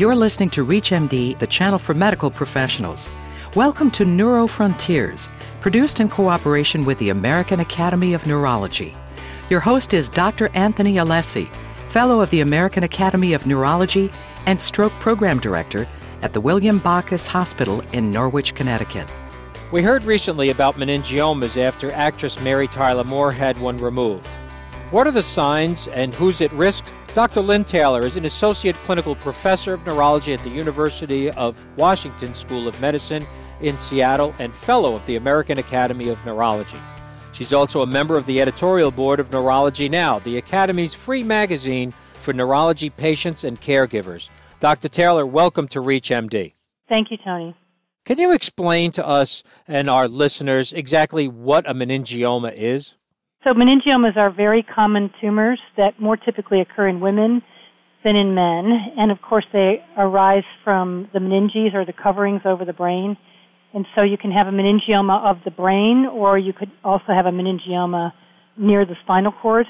You're listening to ReachMD, the channel for medical professionals. Welcome to Neuro Frontiers, produced in cooperation with the American Academy of Neurology. Your host is Dr. Anthony Alessi, Fellow of the American Academy of Neurology and Stroke Program Director at the William Backus Hospital in Norwich, Connecticut. We heard recently about meningiomas after actress Mary Tyler Moore had one removed. What are the signs and who's at risk? Dr. Lynn Taylor is an associate clinical professor of neurology at the University of Washington School of Medicine in Seattle and fellow of the American Academy of Neurology. She's also a member of the editorial board of Neurology Now, the Academy's free magazine for neurology patients and caregivers. Dr. Taylor, welcome to ReachMD. Thank you, Tony. Can you explain to us and our listeners exactly what a meningioma is? So, meningiomas are very common tumors that more typically occur in women than in men. And of course, they arise from the meninges or the coverings over the brain. And so you can have a meningioma of the brain, or you could also have a meningioma near the spinal cord.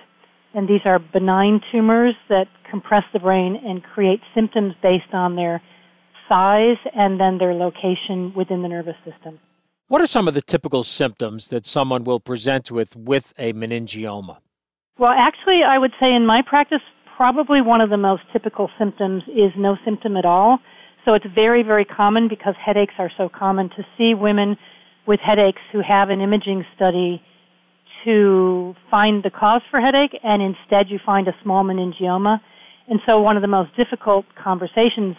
And these are benign tumors that compress the brain and create symptoms based on their size and then their location within the nervous system. What are some of the typical symptoms that someone will present with with a meningioma? Well, actually, I would say in my practice, probably one of the most typical symptoms is no symptom at all. So it's very, very common because headaches are so common to see women with headaches who have an imaging study to find the cause for headache and instead you find a small meningioma. And so one of the most difficult conversations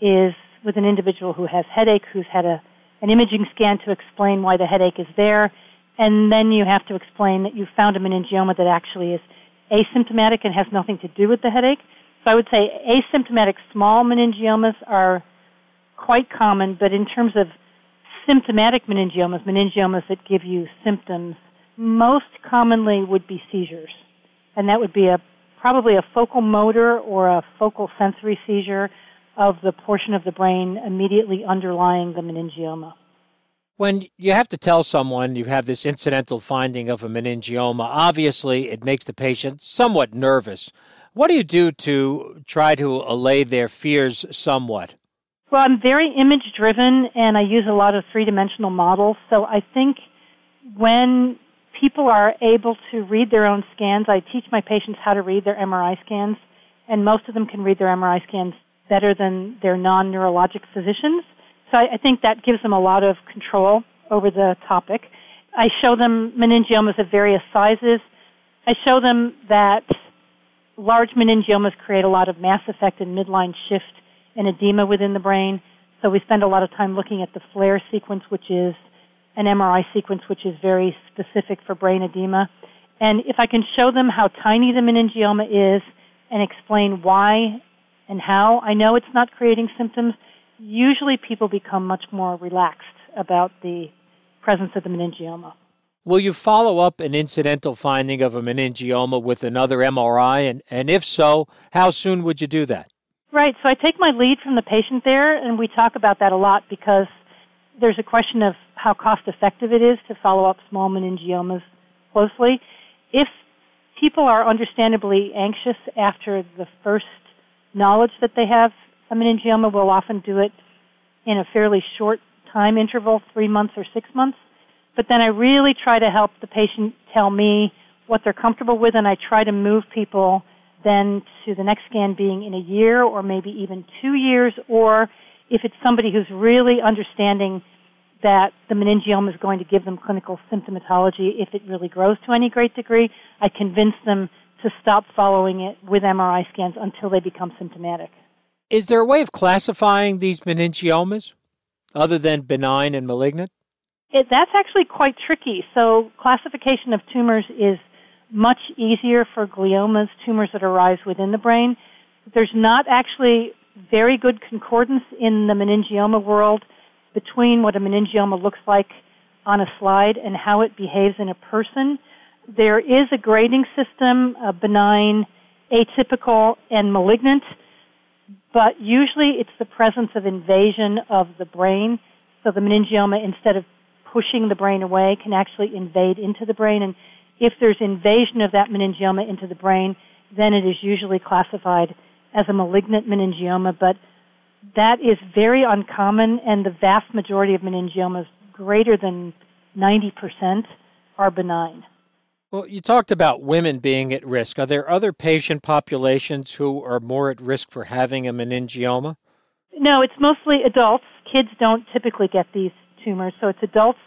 is with an individual who has headache, who's had a, an imaging scan to explain why the headache is there, and then you have to explain that you found a meningioma that actually is asymptomatic and has nothing to do with the headache. So I would say asymptomatic small meningiomas are quite common, but in terms of symptomatic meningiomas, meningiomas that give you symptoms, most commonly would be seizures. And that would be a probably a focal motor or a focal sensory seizure of the portion of the brain immediately underlying the meningioma. When you have to tell someone you have this incidental finding of a meningioma, obviously it makes the patient somewhat nervous. What do you do to try to allay their fears somewhat? Well, I'm very image driven and I use a lot of three dimensional models. So I think when people are able to read their own scans, I teach my patients how to read their MRI scans, and most of them can read their MRI scans better than their non neurologic physicians. So I, I think that gives them a lot of control over the topic. I show them meningiomas of various sizes. I show them that large meningiomas create a lot of mass effect and midline shift and edema within the brain. So we spend a lot of time looking at the FLAIR sequence, which is an MRI sequence which is very specific for brain edema. And if I can show them how tiny the meningioma is and explain why and how I know it's not creating symptoms, usually people become much more relaxed about the presence of the meningioma. Will you follow up an incidental finding of a meningioma with another MRI? And, and if so, how soon would you do that? Right. So I take my lead from the patient there, and we talk about that a lot because there's a question of how cost effective it is to follow up small meningiomas closely. If people are understandably anxious after the first knowledge that they have a meningioma, we'll often do it in a fairly short time interval, three months or six months. But then I really try to help the patient tell me what they're comfortable with, and I try to move people then to the next scan being in a year or maybe even two years, or if it's somebody who's really understanding that the meningioma is going to give them clinical symptomatology if it really grows to any great degree, I convince them to stop following it with MRI scans until they become symptomatic. Is there a way of classifying these meningiomas other than benign and malignant? It, that's actually quite tricky. So, classification of tumors is much easier for gliomas, tumors that arise within the brain. There's not actually very good concordance in the meningioma world between what a meningioma looks like on a slide and how it behaves in a person. There is a grading system, a benign, atypical, and malignant, but usually it's the presence of invasion of the brain. So the meningioma, instead of pushing the brain away, can actually invade into the brain. And if there's invasion of that meningioma into the brain, then it is usually classified as a malignant meningioma. But that is very uncommon, and the vast majority of meningiomas, greater than 90%, are benign. Well, you talked about women being at risk. Are there other patient populations who are more at risk for having a meningioma? No, it's mostly adults. Kids don't typically get these tumors, so it's adults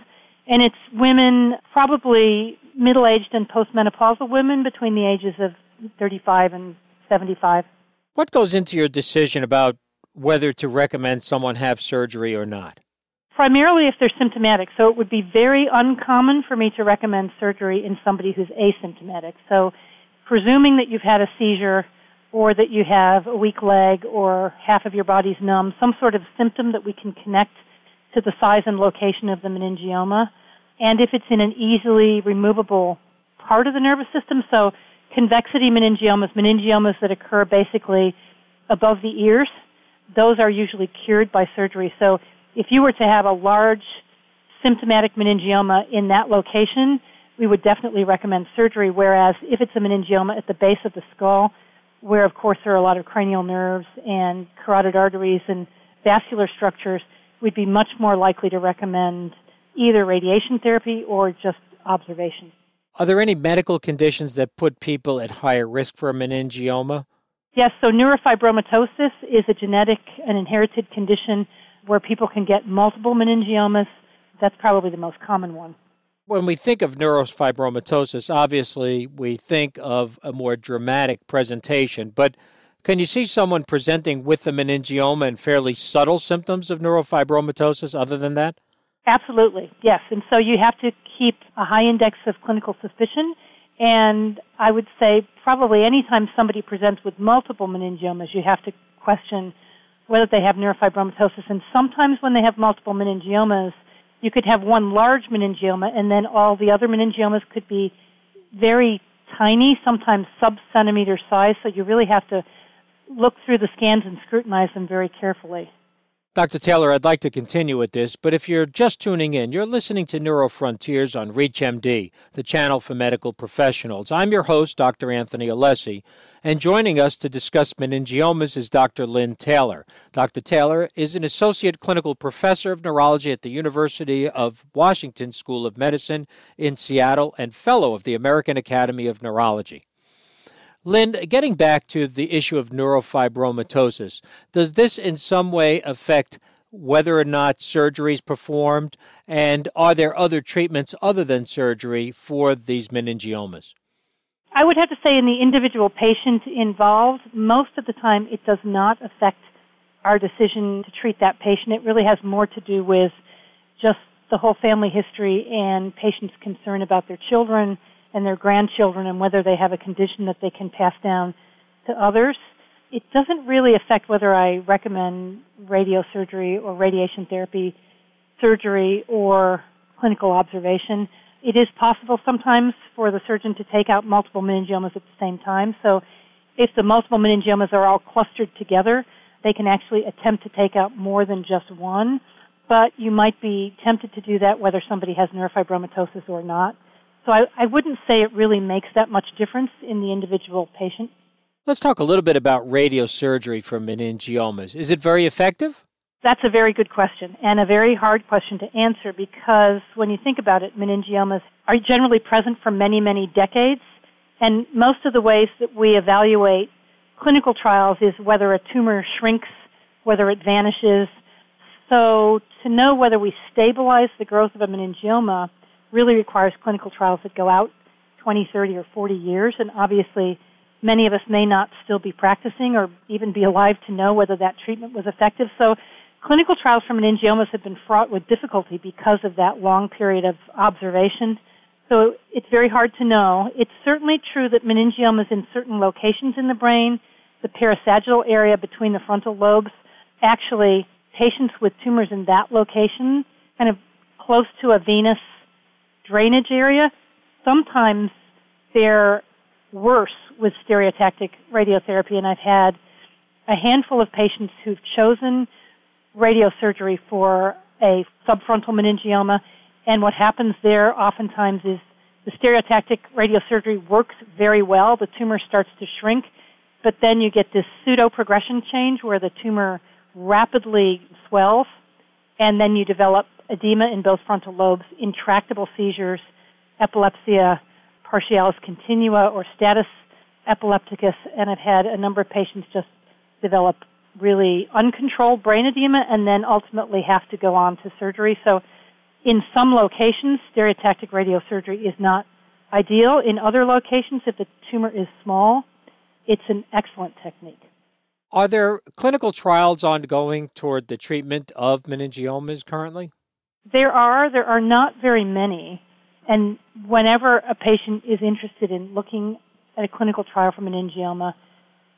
and it's women, probably middle aged and postmenopausal women between the ages of 35 and 75. What goes into your decision about whether to recommend someone have surgery or not? Primarily if they're symptomatic. So it would be very uncommon for me to recommend surgery in somebody who's asymptomatic. So presuming that you've had a seizure or that you have a weak leg or half of your body's numb, some sort of symptom that we can connect to the size and location of the meningioma, and if it's in an easily removable part of the nervous system, so convexity meningiomas, meningiomas that occur basically above the ears, those are usually cured by surgery. So if you were to have a large symptomatic meningioma in that location, we would definitely recommend surgery, whereas if it's a meningioma at the base of the skull, where of course there are a lot of cranial nerves and carotid arteries and vascular structures, we'd be much more likely to recommend either radiation therapy or just observation. Are there any medical conditions that put people at higher risk for a meningioma? Yes, so neurofibromatosis is a genetic and inherited condition where people can get multiple meningiomas. That's probably the most common one. When we think of neurofibromatosis, obviously we think of a more dramatic presentation, but can you see someone presenting with a meningioma and fairly subtle symptoms of neurofibromatosis other than that? Absolutely, yes. And so you have to keep a high index of clinical suspicion. And I would say probably anytime somebody presents with multiple meningiomas, you have to question whether they have neurofibromatosis. And sometimes when they have multiple meningiomas, you could have one large meningioma and then all the other meningiomas could be very tiny, sometimes sub centimeter size. So you really have to look through the scans and scrutinize them very carefully. Dr. Taylor, I'd like to continue with this, but if you're just tuning in, you're listening to Neurofrontiers on ReachMD, the channel for medical professionals. I'm your host, Dr. Anthony Alessi, and joining us to discuss meningiomas is Dr. Lynn Taylor. Dr. Taylor is an associate clinical professor of neurology at the University of Washington School of Medicine in Seattle and fellow of the American Academy of Neurology. Lynn, getting back to the issue of neurofibromatosis, does this in some way affect whether or not surgery is performed? And are there other treatments other than surgery for these meningiomas? I would have to say, in the individual patient involved, most of the time it does not affect our decision to treat that patient. It really has more to do with just the whole family history and patients' concern about their children and their grandchildren and whether they have a condition that they can pass down to others. It doesn't really affect whether I recommend radiosurgery or radiation therapy, surgery or clinical observation. It is possible sometimes for the surgeon to take out multiple meningiomas at the same time. So if the multiple meningiomas are all clustered together, they can actually attempt to take out more than just one. But you might be tempted to do that whether somebody has neurofibromatosis or not. So I, I wouldn't say it really makes that much difference in the individual patient. Let's talk a little bit about radiosurgery for meningiomas. Is it very effective? That's a very good question and a very hard question to answer because when you think about it, meningiomas are generally present for many, many decades. And most of the ways that we evaluate clinical trials is whether a tumor shrinks, whether it vanishes. So to know whether we stabilize the growth of a meningioma really requires clinical trials that go out 20, 30, or 40 years. And obviously, many of us may not still be practicing or even be alive to know whether that treatment was effective. So, clinical trials for meningiomas have been fraught with difficulty because of that long period of observation. So, it's very hard to know. It's certainly true that meningiomas in certain locations in the brain, the parasagittal area between the frontal lobes, actually, patients with tumors in that location, kind of close to a venous drainage area, sometimes they're worse with stereotactic radiotherapy. And I've had a handful of patients who've chosen radiosurgery for a subfrontal meningioma. And what happens there oftentimes is the stereotactic radiosurgery works very well. The tumor starts to shrink, but then you get this pseudo progression change where the tumor rapidly swells, and then you develop edema in both frontal lobes, intractable seizures, epilepsia, partialis continua, or status epilepticus, and I've had a number of patients just develop really uncontrolled brain edema and then ultimately have to go on to surgery. So in some locations, stereotactic radiosurgery is not ideal. In other locations, if the tumor is small, it's an excellent technique. Are there clinical trials ongoing toward the treatment of meningiomas currently? There are. There are not very many. And whenever a patient is interested in looking at a clinical trial for meningioma,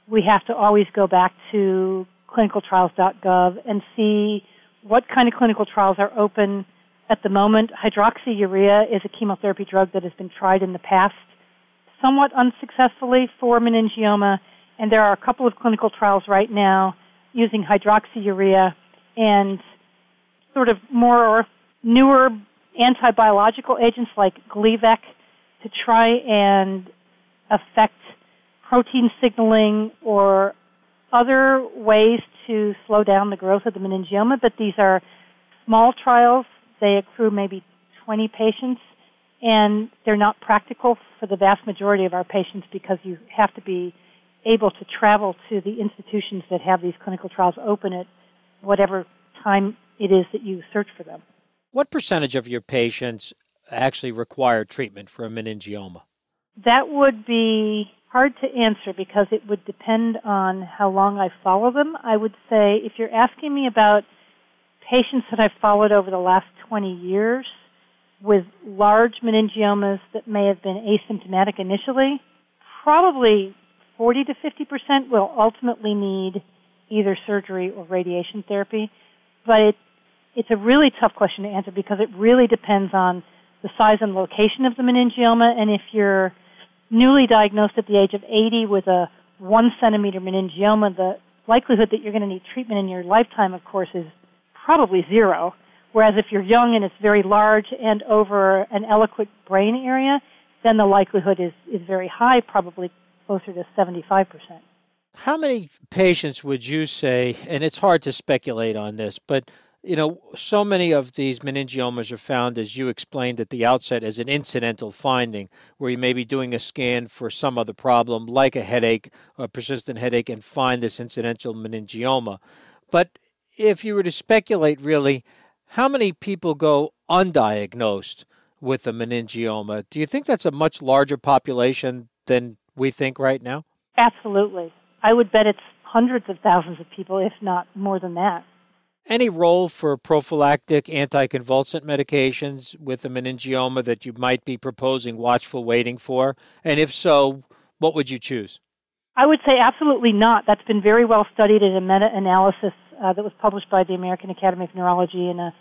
we have to always go back to clinicaltrials.gov and see what kind of clinical trials are open at the moment. Hydroxyurea is a chemotherapy drug that has been tried in the past somewhat unsuccessfully for meningioma, and there are a couple of clinical trials right now using hydroxyurea and sort of more newer anti-biological agents like Gleevec to try and affect protein signaling or other ways to slow down the growth of the meningioma, but these are small trials. They accrue maybe 20 patients, and they're not practical for the vast majority of our patients because you have to be able to travel to the institutions that have these clinical trials open at whatever time it is that you search for them. What percentage of your patients actually require treatment for a meningioma? That would be hard to answer because it would depend on how long I follow them. I would say if you're asking me about patients that I've followed over the last 20 years with large meningiomas that may have been asymptomatic initially, probably 40 to 50% will ultimately need either surgery or radiation therapy. But it, it's a really tough question to answer because it really depends on the size and location of the meningioma and if you're newly diagnosed at the age of 80 with a one centimeter meningioma, the likelihood that you're going to need treatment in your lifetime, of course, is probably zero. Whereas if you're young and it's very large and over an eloquent brain area, then the likelihood is, is very high, probably closer to 75%. How many patients would you say, and it's hard to speculate on this, but you know, so many of these meningiomas are found, as you explained at the outset, as an incidental finding, where you may be doing a scan for some other problem, like a headache, a persistent headache, and find this incidental meningioma. But if you were to speculate, really, how many people go undiagnosed with a meningioma? Do you think that's a much larger population than we think right now? Absolutely. I would bet it's hundreds of thousands of people, if not more than that. Any role for prophylactic anticonvulsant medications with a meningioma that you might be proposing watchful waiting for? And if so, what would you choose? I would say absolutely not. That's been very well studied in a meta analysis uh, that was published by the American Academy of Neurology in a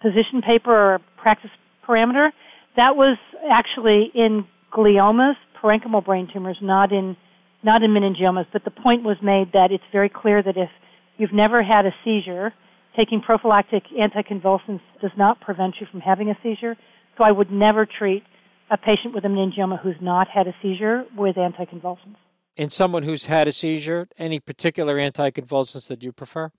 position paper or practice parameter. That was actually in gliomas, parenchymal brain tumors, not in not in meningiomas. But the point was made that it's very clear that if you've never had a seizure, taking prophylactic anticonvulsants does not prevent you from having a seizure. So I would never treat a patient with a meningioma who's not had a seizure with anticonvulsants. In someone who's had a seizure, any particular anticonvulsants that you prefer?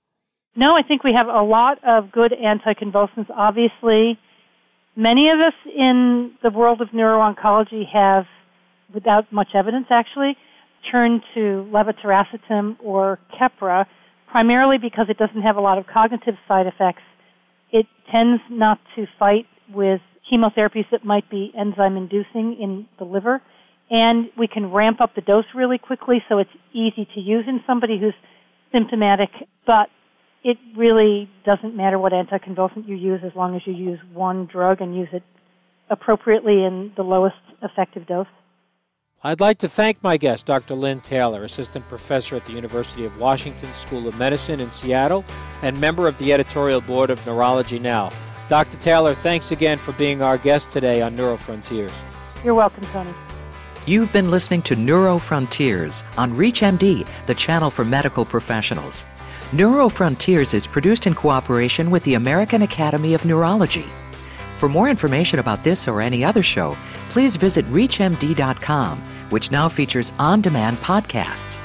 No, I think we have a lot of good anticonvulsants. Obviously, many of us in the world of neuro-oncology have, without much evidence actually, turned to levetiracetam or Keppra primarily because it doesn't have a lot of cognitive side effects. It tends not to fight with chemotherapies that might be enzyme inducing in the liver. And we can ramp up the dose really quickly so it's easy to use in somebody who's symptomatic, but it really doesn't matter what anticonvulsant you use as long as you use one drug and use it appropriately in the lowest effective dose. I'd like to thank my guest, Dr. Lynn Taylor, Assistant Professor at the University of Washington School of Medicine in Seattle and member of the editorial board of Neurology Now. Dr. Taylor, thanks again for being our guest today on Neurofrontiers. You're welcome, Tony. You've been listening to Neurofrontiers on ReachMD, the channel for medical professionals. Neurofrontiers is produced in cooperation with the American Academy of Neurology. For more information about this or any other show, please visit ReachMD.com which now features on demand podcasts.